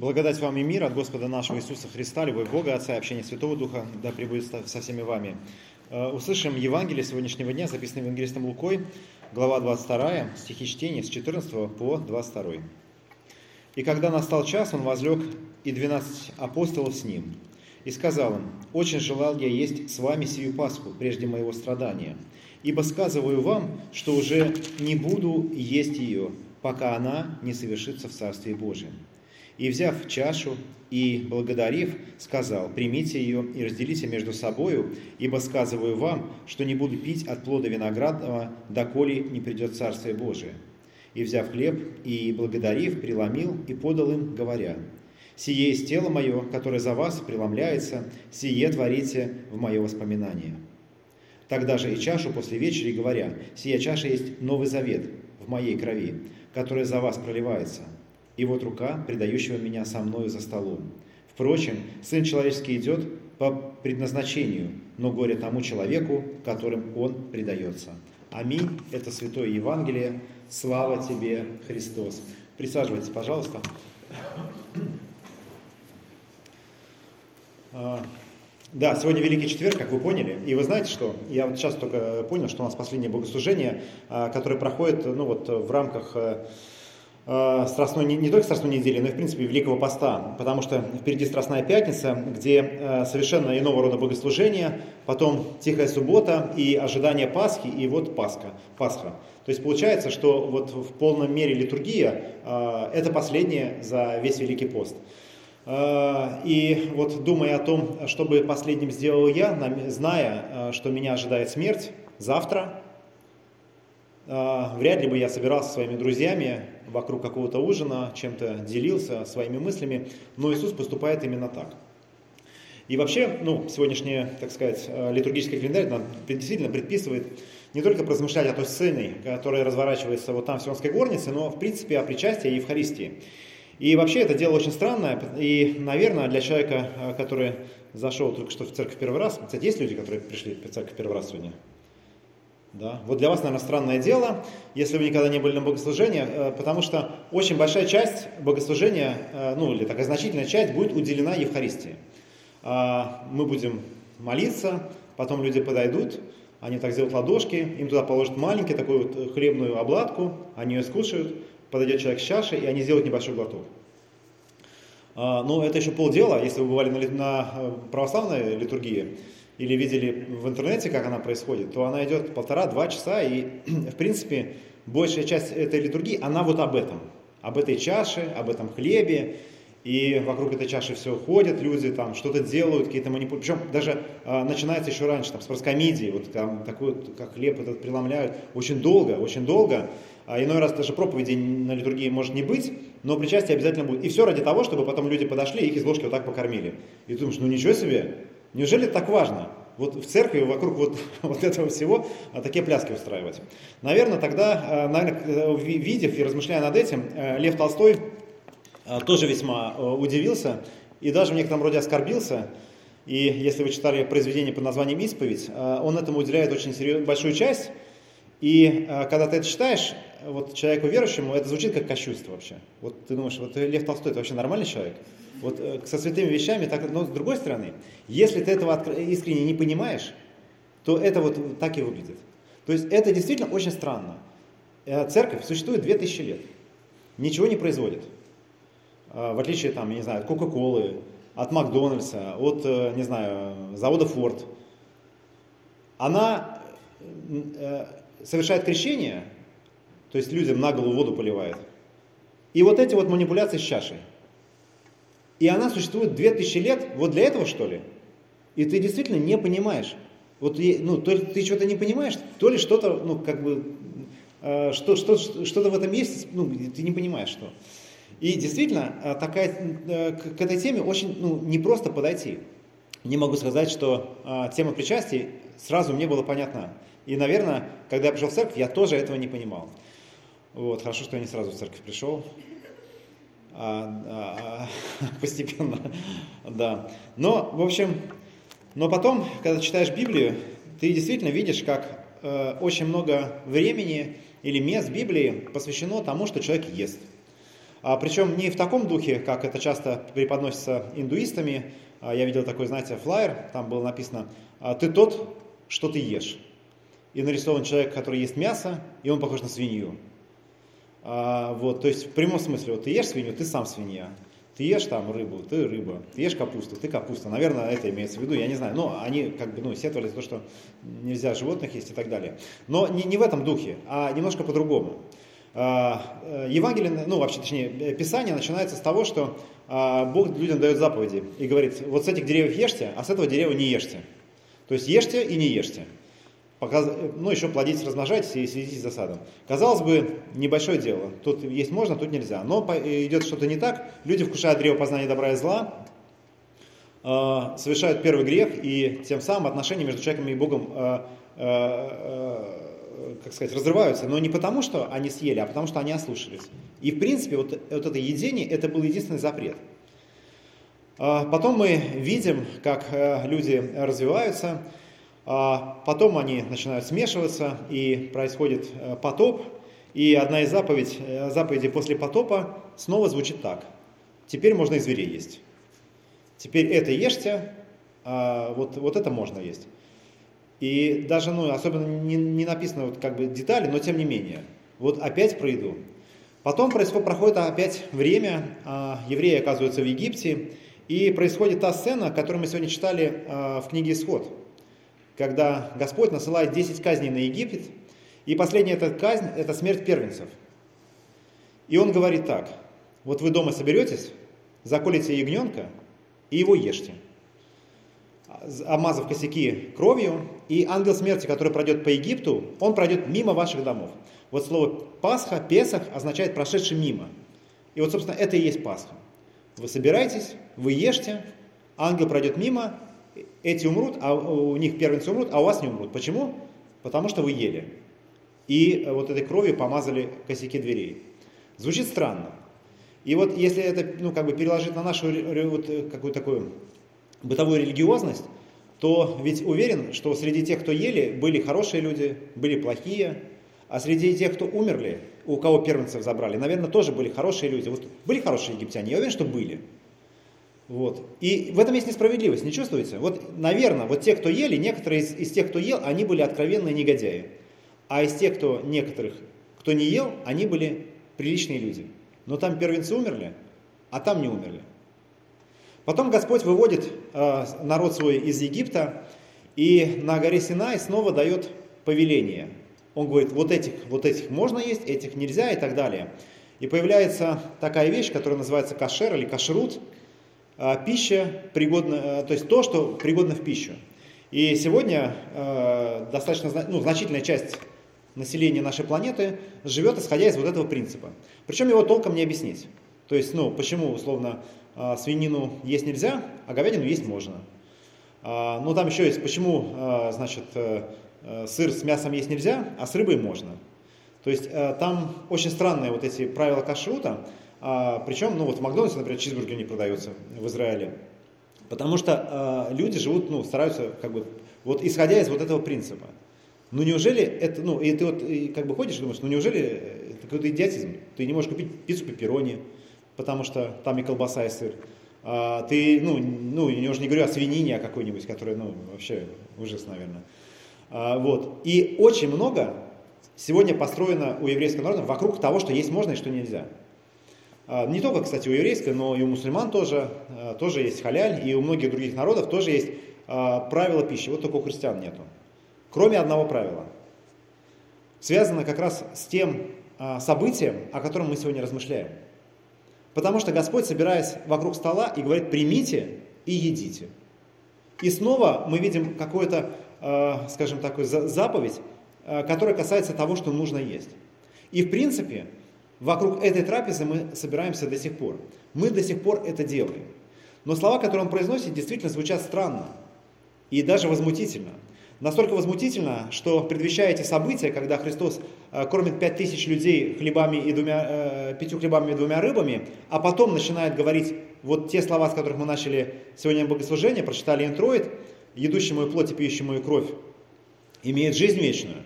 Благодать вам и мир от Господа нашего Иисуса Христа, любовь Бога, Отца и общение Святого Духа, да пребудет со всеми вами. Э, услышим Евангелие сегодняшнего дня, записанное Евангелистом Лукой, глава 22, стихи чтения с 14 по 22. «И когда настал час, он возлег и двенадцать апостолов с ним, и сказал им, «Очень желал я есть с вами сию Пасху, прежде моего страдания, ибо сказываю вам, что уже не буду есть ее, пока она не совершится в Царстве Божьем». И, взяв чашу и благодарив, сказал, примите ее и разделите между собою, ибо сказываю вам, что не буду пить от плода виноградного, доколе не придет Царствие Божие. И, взяв хлеб и благодарив, преломил и подал им, говоря, «Сие есть тело мое, которое за вас преломляется, сие творите в мое воспоминание». Тогда же и чашу после вечери, говоря, «Сия чаша есть новый завет в моей крови, которая за вас проливается» и вот рука, предающего меня со мною за столом. Впрочем, Сын Человеческий идет по предназначению, но горе тому человеку, которым Он предается. Аминь. Это Святое Евангелие. Слава Тебе, Христос. Присаживайтесь, пожалуйста. А, да, сегодня Великий Четверг, как вы поняли. И вы знаете что? Я вот сейчас только понял, что у нас последнее богослужение, а, которое проходит ну, вот, в рамках э, страстной, не, не только Страстной недели, но и, в принципе, Великого Поста, потому что впереди Страстная Пятница, где э, совершенно иного рода богослужение, потом Тихая Суббота и ожидание Пасхи, и вот Пасха, Пасха. То есть получается, что вот в полном мере литургия э, – это последнее за весь Великий Пост. И вот думая о том, что бы последним сделал я, зная, что меня ожидает смерть завтра, вряд ли бы я собирался со своими друзьями вокруг какого-то ужина, чем-то делился своими мыслями, но Иисус поступает именно так. И вообще, ну, сегодняшний, так сказать, э, литургический календарь действительно предписывает не только размышлять о той сцене, которая разворачивается вот там в Сионской горнице, но, в принципе, о причастии и Евхаристии. И вообще это дело очень странное, и, наверное, для человека, э, который зашел только что в церковь первый раз, кстати, есть люди, которые пришли в церковь первый раз сегодня? Да? Вот для вас, наверное, странное дело, если вы никогда не были на богослужении, э, потому что очень большая часть богослужения, э, ну или такая значительная часть будет уделена Евхаристии. А, мы будем молиться, потом люди подойдут, они так сделают ладошки, им туда положат маленькую такую вот хлебную обладку, они ее скушают, подойдет человек с чашей, и они сделают небольшой глоток. А, но это еще полдела, если вы бывали на, э, православной литургии, или видели в интернете, как она происходит, то она идет полтора-два часа, и, в принципе, большая часть этой литургии, она вот об этом, об этой чаше, об этом хлебе, и вокруг этой чаши все ходят люди, там что-то делают, какие-то манипуляции. Причем даже э, начинается еще раньше, там, с проскомидии, вот там такой как хлеб этот преломляют, очень долго, очень долго. А иной раз даже проповеди на литургии может не быть, но причастие обязательно будет. И все ради того, чтобы потом люди подошли и их из ложки вот так покормили. И ты думаешь, ну ничего себе, Неужели так важно? Вот в церкви вокруг вот, вот этого всего а, такие пляски устраивать. Наверное, тогда, а, наверное, видев и размышляя над этим, э, Лев Толстой а, тоже весьма э, удивился и даже в некотором роде оскорбился. И если вы читали произведение под названием «Исповедь», он этому уделяет очень большую часть. И когда ты это читаешь, вот человеку верующему, это звучит как кощунство вообще. Вот ты думаешь, вот Лев Толстой это вообще нормальный человек? Вот э, со святыми вещами, так, но с другой стороны, если ты этого искренне не понимаешь, то это вот так и выглядит. То есть это действительно очень странно. Э, церковь существует 2000 лет, ничего не производит. Э, в отличие, там, я не знаю, от Кока-Колы, от Макдональдса, от, не знаю, завода Форд. Она совершает крещение, то есть людям на голову воду поливает. И вот эти вот манипуляции с чашей. И она существует 2000 лет вот для этого, что ли? И ты действительно не понимаешь. Вот, ну, то ли ты что-то не понимаешь, то ли что-то, ну, как бы, э, что, что, что-то в этом есть, ну, ты не понимаешь, что. И действительно, э, такая, э, к, этой теме очень, ну, непросто подойти. Не могу сказать, что тема причастия сразу мне была понятна. И, наверное, когда я пришел в церковь, я тоже этого не понимал. Вот, хорошо, что я не сразу в церковь пришел. А, а, постепенно, да. Но, в общем, но потом, когда читаешь Библию, ты действительно видишь, как э, очень много времени или мест Библии посвящено тому, что человек ест. А, причем не в таком духе, как это часто преподносится индуистами. А, я видел такой, знаете, флайер, там было написано «А, «Ты тот, что ты ешь». И нарисован человек, который ест мясо, и он похож на свинью. А, вот, то есть в прямом смысле, вот ты ешь свинью, ты сам свинья. Ты ешь там рыбу, ты рыба. Ты ешь капусту, ты капуста. Наверное, это имеется в виду, я не знаю. Но они как бы ну, сетовали за то, что нельзя животных есть и так далее. Но не, не в этом духе, а немножко по-другому. А, э, Евангелие, ну вообще точнее, э, Писание начинается с того, что а, Бог людям дает заповеди и говорит, вот с этих деревьев ешьте, а с этого дерева не ешьте. То есть ешьте и не ешьте. Показ... Ну, еще плодитесь, размножайтесь и следите за садом. Казалось бы, небольшое дело. Тут есть можно, тут нельзя. Но идет что-то не так. Люди вкушают древо познания добра и зла, а, совершают первый грех, и тем самым отношения между человеком и Богом как сказать, разрываются, но не потому, что они съели, а потому, что они ослушались. И, в принципе, вот, вот это едение, это был единственный запрет. А, потом мы видим, как э, люди развиваются, а, потом они начинают смешиваться, и происходит э, потоп, и одна из заповедей, э, заповедей после потопа снова звучит так. Теперь можно и зверей есть. Теперь это ешьте, а вот, вот это можно есть. И даже, ну, особенно не, не написано вот как бы детали, но тем не менее. Вот опять про еду. Потом происходит, проходит опять время, а, евреи оказываются в Египте, и происходит та сцена, которую мы сегодня читали а, в книге «Исход», когда Господь насылает 10 казней на Египет, и последняя эта казнь – это смерть первенцев. И он говорит так, вот вы дома соберетесь, заколите ягненка и его ешьте – омазав косяки кровью, и ангел смерти, который пройдет по Египту, он пройдет мимо ваших домов. Вот слово Пасха, Песах означает прошедший мимо. И вот, собственно, это и есть Пасха. Вы собираетесь, вы ешьте, ангел пройдет мимо, эти умрут, а у них первенцы умрут, а у вас не умрут. Почему? Потому что вы ели. И вот этой кровью помазали косяки дверей. Звучит странно. И вот если это ну, как бы переложить на нашу вот, какую-то такую бытовую религиозность, то ведь уверен, что среди тех, кто ели, были хорошие люди, были плохие, а среди тех, кто умерли, у кого первенцев забрали, наверное, тоже были хорошие люди. Вот были хорошие египтяне, я уверен, что были. Вот. И в этом есть несправедливость, не чувствуете? Вот, наверное, вот те, кто ели, некоторые из, из тех, кто ел, они были откровенные негодяи. А из тех, кто некоторых, кто не ел, они были приличные люди. Но там первенцы умерли, а там не умерли. Потом Господь выводит э, народ свой из Египта и на горе Синай снова дает повеление. Он говорит, вот этих, вот этих можно есть, этих нельзя и так далее. И появляется такая вещь, которая называется кашер или кашрут, пища пригодна, э, то есть то, что пригодно в пищу. И сегодня достаточно ну, значительная часть населения нашей планеты живет исходя из вот этого принципа. Причем его толком не объяснить. То есть, ну, почему, условно, а, свинину есть нельзя, а говядину есть можно. А, ну, там еще есть, почему, а, значит, э, э, сыр с мясом есть нельзя, а с рыбой можно. То есть э, там очень странные вот эти правила кашрута, причем, ну вот в Макдональдсе, например, чизбургер не продается в Израиле, потому что люди живут, ну, стараются, как бы, вот исходя из вот этого принципа. Ну неужели это, ну, и ты вот и как бы ходишь и думаешь, ну неужели это какой-то идиотизм? Ты не можешь купить пиццу пепперони, потому что там и колбаса, и сыр. А, ты, ну, ну, я уже не говорю о свинине о какой-нибудь, которая, ну, вообще ужас, наверное. А, вот. И очень много сегодня построено у еврейского народа вокруг того, что есть можно и что нельзя. А, не только, кстати, у еврейского, но и у мусульман тоже, а, тоже есть халяль, и у многих других народов тоже есть а, правила пищи. Вот только у христиан нету. Кроме одного правила. Связано как раз с тем событием, о котором мы сегодня размышляем – Потому что Господь, собираясь вокруг стола, и говорит, примите и едите. И снова мы видим какую-то, скажем так, заповедь, которая касается того, что нужно есть. И в принципе, вокруг этой трапезы мы собираемся до сих пор. Мы до сих пор это делаем. Но слова, которые он произносит, действительно звучат странно и даже возмутительно. Настолько возмутительно, что предвещая эти события, когда Христос э, кормит пять тысяч людей хлебами и двумя, э, пятью хлебами и двумя рыбами, а потом начинает говорить вот те слова, с которых мы начали сегодня богослужение, прочитали интроид, едущий мою плоть и пьющий мою кровь, имеет жизнь вечную.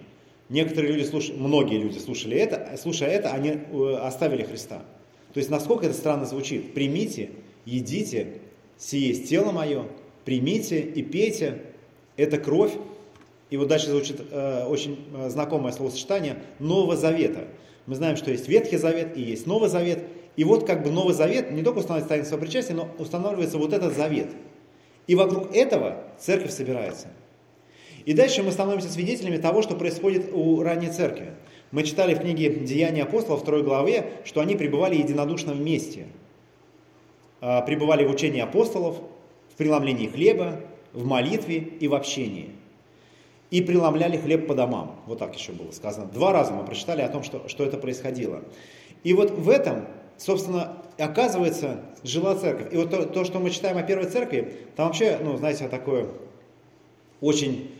Некоторые люди, слуш... многие люди слушали это, слушая это, они э, оставили Христа. То есть, насколько это странно звучит. Примите, едите, сие есть тело мое, примите и пейте, это кровь. И вот дальше звучит э, очень э, знакомое словосочетание Нового Завета. Мы знаем, что есть Ветхий Завет и есть Новый Завет. И вот как бы Новый Завет не только устанавливается таинство причастия, но устанавливается вот этот завет. И вокруг этого церковь собирается. И дальше мы становимся свидетелями того, что происходит у ранней церкви. Мы читали в книге «Деяния апостолов» второй главе, что они пребывали единодушно вместе. А, пребывали в учении апостолов, в преломлении хлеба, в молитве и в общении. И преломляли хлеб по домам. Вот так еще было сказано. Два раза мы прочитали о том, что, что это происходило. И вот в этом, собственно, оказывается, жила церковь. И вот то, то что мы читаем о первой церкви, там вообще, ну, знаете, такое очень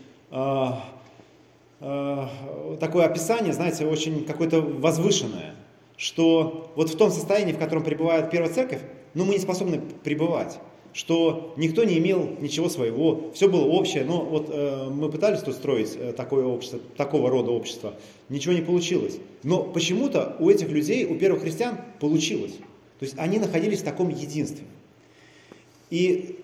такое описание, знаете, очень какое-то возвышенное, что вот в том состоянии, в котором пребывает первая церковь, ну, мы не способны пребывать что никто не имел ничего своего, все было общее. Но вот э, мы пытались тут строить э, такое общество, такого рода общество, ничего не получилось. Но почему-то у этих людей, у первых христиан получилось. То есть они находились в таком единстве. И,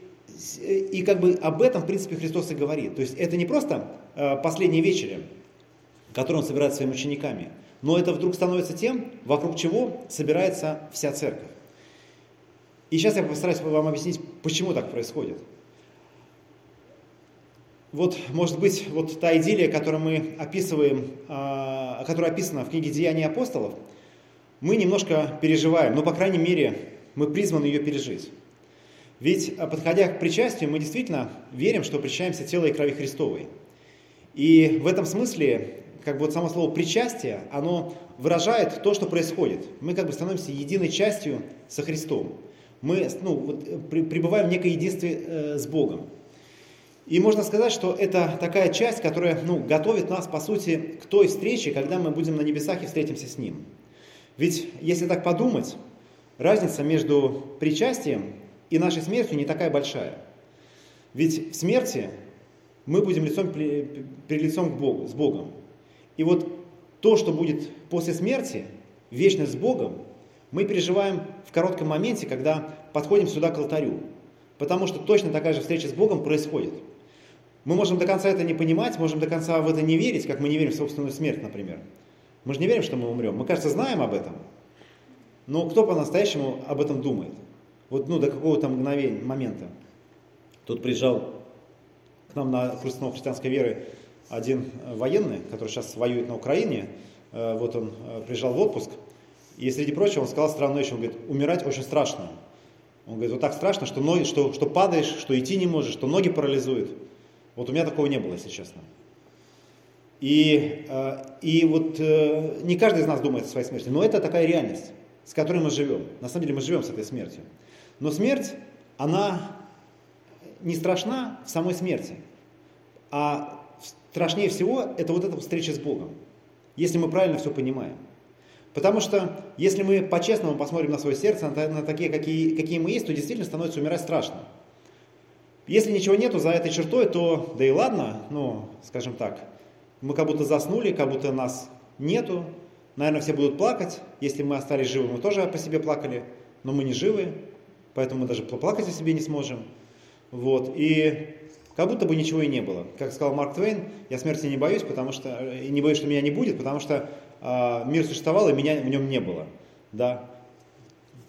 и как бы об этом, в принципе, Христос и говорит. То есть это не просто э, последние вечери, которые он собирает своими учениками, но это вдруг становится тем, вокруг чего собирается вся церковь. И сейчас я постараюсь вам объяснить, почему так происходит. Вот, может быть, вот та идиллия, которую мы описываем, а, которая описана в книге «Деяния апостолов», мы немножко переживаем, но, по крайней мере, мы призваны ее пережить. Ведь, а, подходя к причастию, мы действительно верим, что причащаемся тело и крови Христовой. И в этом смысле, как бы вот само слово «причастие», оно выражает то, что происходит. Мы как бы становимся единой частью со Христом мы ну, вот, э, пребываем в некой единстве э, с Богом. И можно сказать, что это такая часть, которая ну, готовит нас, по сути, к той встрече, когда мы будем на небесах и встретимся с Ним. Ведь, если так подумать, разница между причастием и нашей смертью не такая большая. Ведь в смерти мы будем лицом, перед лицом к Богу, с Богом. И вот то, что будет после смерти, вечность с Богом, мы переживаем в коротком моменте, когда подходим сюда к алтарю. Потому что точно такая же встреча с Богом происходит. Мы можем до конца это не понимать, можем до конца в это не верить, как мы не верим в собственную смерть, например. Мы же не верим, что мы умрем. Мы, кажется, знаем об этом. Но кто по-настоящему об этом думает? Вот ну, до какого-то мгновения, момента. Тут приезжал к нам на курс христианской веры один военный, который сейчас воюет на Украине. Э, вот он э, приезжал в отпуск – и среди прочего он сказал странную вещь, он говорит, умирать очень страшно. Он говорит, вот так страшно, что, ноги, что, что падаешь, что идти не можешь, что ноги парализуют. Вот у меня такого не было, если честно. И, э, и вот э, не каждый из нас думает о своей смерти, но это такая реальность, с которой мы живем. На самом деле мы живем с этой смертью. Но смерть, она не страшна в самой смерти, а страшнее всего это вот эта встреча с Богом, если мы правильно все понимаем. Потому что если мы по-честному посмотрим на свое сердце, на, такие, какие, какие мы есть, то действительно становится умирать страшно. Если ничего нету за этой чертой, то да и ладно, ну, скажем так, мы как будто заснули, как будто нас нету. Наверное, все будут плакать. Если мы остались живы, мы тоже по себе плакали, но мы не живы, поэтому мы даже поплакать о себе не сможем. Вот. И как будто бы ничего и не было. Как сказал Марк Твейн, я смерти не боюсь, потому что, и не боюсь, что меня не будет, потому что э, мир существовал, и меня в нем не было. Да.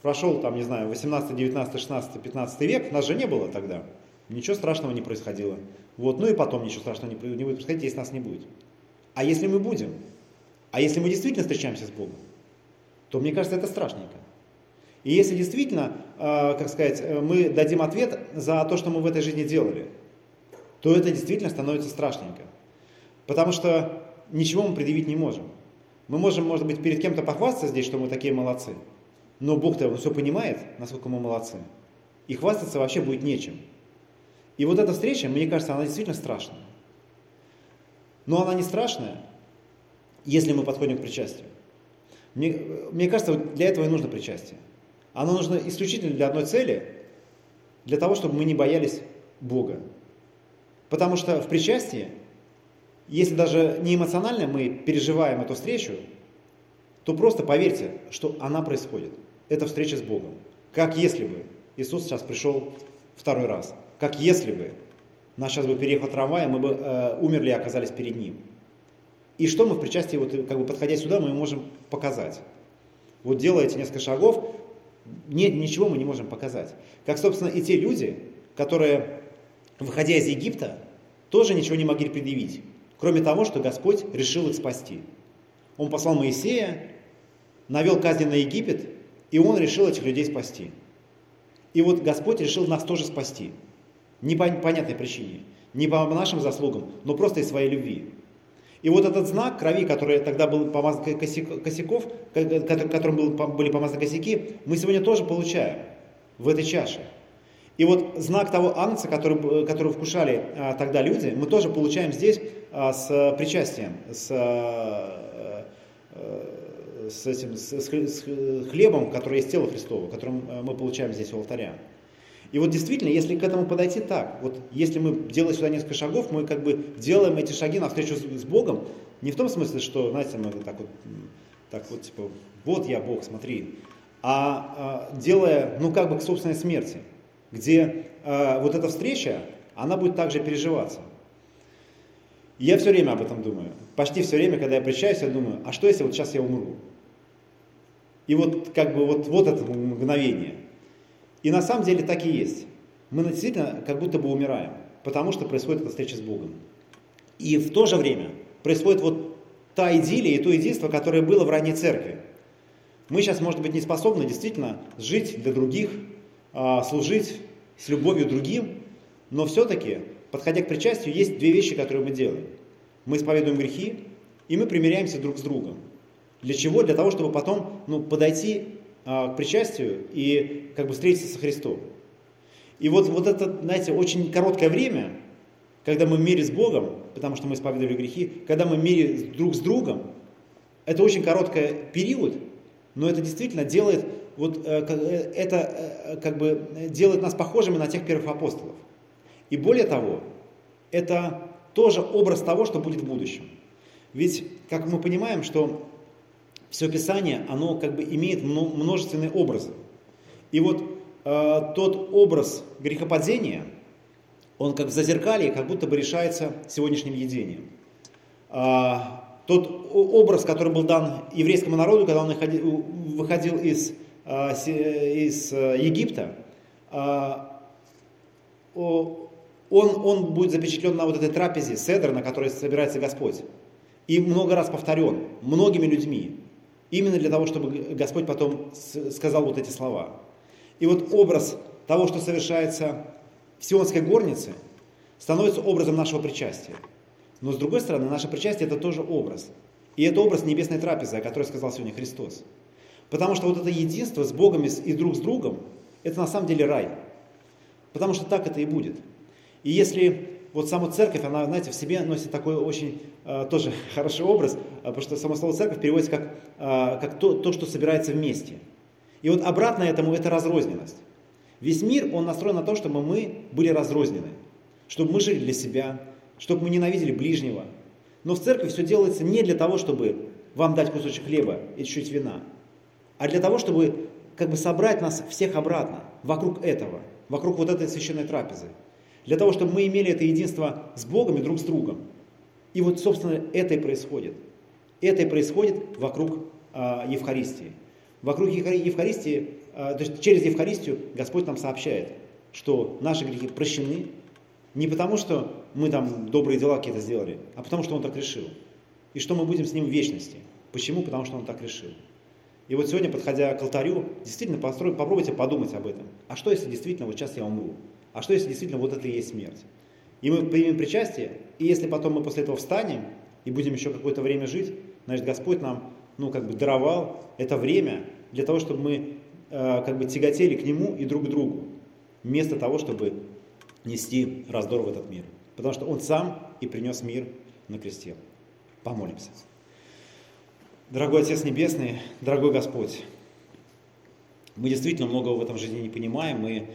Прошел там, не знаю, 18, 19, 16, 15 век, нас же не было тогда. Ничего страшного не происходило. Вот, ну и потом ничего страшного не, не будет происходить, если нас не будет. А если мы будем? А если мы действительно встречаемся с Богом? То мне кажется, это страшненько. И если действительно, э, как сказать, мы дадим ответ за то, что мы в этой жизни делали, то это действительно становится страшненько. Потому что ничего мы предъявить не можем. Мы можем, может быть, перед кем-то похвастаться здесь, что мы такие молодцы. Но Бог-то все понимает, насколько мы молодцы. И хвастаться вообще будет нечем. И вот эта встреча, мне кажется, она действительно страшная. Но она не страшная, если мы подходим к причастию. Мне, мне кажется, для этого и нужно причастие. Оно нужно исключительно для одной цели, для того, чтобы мы не боялись Бога. Потому что в причастии, если даже не эмоционально мы переживаем эту встречу, то просто поверьте, что она происходит. это встреча с Богом. Как если бы Иисус сейчас пришел второй раз. Как если бы нас сейчас бы переехал трамвай, мы бы э, умерли и оказались перед Ним. И что мы в причастии, вот, как бы подходя сюда, мы можем показать? Вот делая эти несколько шагов, нет, ничего мы не можем показать. Как, собственно, и те люди, которые, выходя из Египта, тоже ничего не могли предъявить, кроме того, что Господь решил их спасти. Он послал Моисея, навел казни на Египет, и он решил этих людей спасти. И вот Господь решил нас тоже спасти. Не по понятной причине. Не по нашим заслугам, но просто из своей любви. И вот этот знак крови, который тогда был помазан косяков, которым были помазаны косяки, мы сегодня тоже получаем в этой чаше. И вот знак того анца, который, который вкушали а, тогда люди, мы тоже получаем здесь а, с причастием, с, а, с, этим, с, с хлебом, который есть тело Христово, которым мы получаем здесь у алтаря. И вот действительно, если к этому подойти так, вот если мы делаем сюда несколько шагов, мы как бы делаем эти шаги навстречу с, с Богом, не в том смысле, что, знаете, мы так вот, так вот, типа, вот я Бог, смотри, а, а делая, ну как бы к собственной смерти, где а, вот эта встреча, она будет также переживаться. Я все время об этом думаю. Почти все время, когда я причаюсь, я думаю, а что если вот сейчас я умру? И вот как бы вот, вот это мгновение – и на самом деле так и есть. Мы действительно как будто бы умираем, потому что происходит эта встреча с Богом. И в то же время происходит вот та идиллия и то единство, которое было в ранней церкви. Мы сейчас, может быть, не способны действительно жить для других, а, служить с любовью другим, но все-таки, подходя к причастию, есть две вещи, которые мы делаем. Мы исповедуем грехи, и мы примиряемся друг с другом. Для чего? Для того, чтобы потом ну, подойти к причастию и как бы встретиться со Христом. И вот, вот это, знаете, очень короткое время, когда мы в мире с Богом, потому что мы исповедовали грехи, когда мы в мире друг с другом, это очень короткий период, но это действительно делает, вот, э, э, это э, как бы делает нас похожими на тех первых апостолов. И более того, это тоже образ того, что будет в будущем. Ведь, как мы понимаем, что все Писание, оно как бы имеет множественные образы. И вот э, тот образ грехопадения, он как в зазеркалье, как будто бы решается сегодняшним едением. А, тот образ, который был дан еврейскому народу, когда он выходил из, а, из э, Египта, а, он, он будет запечатлен на вот этой трапезе, седр, на которой собирается Господь. И много раз повторен многими людьми. Именно для того, чтобы Господь потом сказал вот эти слова. И вот образ того, что совершается в Сионской горнице, становится образом нашего причастия. Но с другой стороны, наше причастие это тоже образ. И это образ небесной трапезы, о которой сказал сегодня Христос. Потому что вот это единство с Богом и друг с другом, это на самом деле рай. Потому что так это и будет. И если вот сама церковь, она, знаете, в себе носит такой очень э, тоже хороший образ, э, потому что само слово церковь переводится как, э, как то, то, что собирается вместе. И вот обратно этому это разрозненность. Весь мир, он настроен на то, чтобы мы были разрознены, чтобы мы жили для себя, чтобы мы ненавидели ближнего. Но в церкви все делается не для того, чтобы вам дать кусочек хлеба и чуть-чуть вина, а для того, чтобы как бы собрать нас всех обратно, вокруг этого, вокруг вот этой священной трапезы. Для того, чтобы мы имели это единство с Богом и друг с другом. И вот, собственно, это и происходит. Это и происходит вокруг э, Евхаристии. Вокруг Евхаристии, э, то есть через Евхаристию Господь нам сообщает, что наши грехи прощены не потому, что мы там добрые дела какие-то сделали, а потому, что Он так решил. И что мы будем с Ним в вечности. Почему? Потому что Он так решил. И вот сегодня, подходя к алтарю, действительно построй, попробуйте подумать об этом. А что, если действительно вот сейчас я умру? А что, если действительно вот это и есть смерть? И мы примем причастие, и если потом мы после этого встанем и будем еще какое-то время жить, значит, Господь нам, ну, как бы даровал это время для того, чтобы мы, э, как бы, тяготели к Нему и друг к другу, вместо того, чтобы нести раздор в этот мир. Потому что Он сам и принес мир на кресте. Помолимся. Дорогой Отец Небесный, дорогой Господь, мы действительно многого в этом жизни не понимаем, мы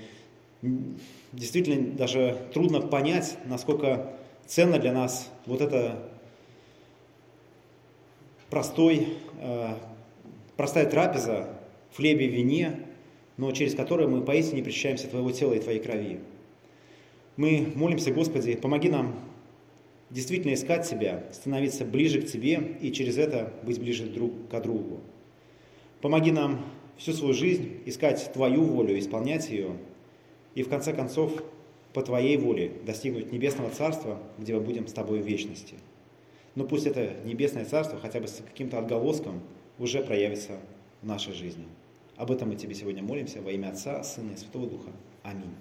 действительно даже трудно понять, насколько ценно для нас вот это простой, э, простая трапеза, в хлебе, в вине, но через которое мы поистине причащаемся Твоего тела и Твоей крови. Мы молимся, Господи, помоги нам действительно искать Тебя, становиться ближе к Тебе и через это быть ближе друг к другу. Помоги нам всю свою жизнь искать Твою волю, исполнять ее, и в конце концов по Твоей воле достигнуть Небесного Царства, где мы будем с Тобой в вечности. Но пусть это Небесное Царство хотя бы с каким-то отголоском уже проявится в нашей жизни. Об этом мы Тебе сегодня молимся во имя Отца, Сына и Святого Духа. Аминь.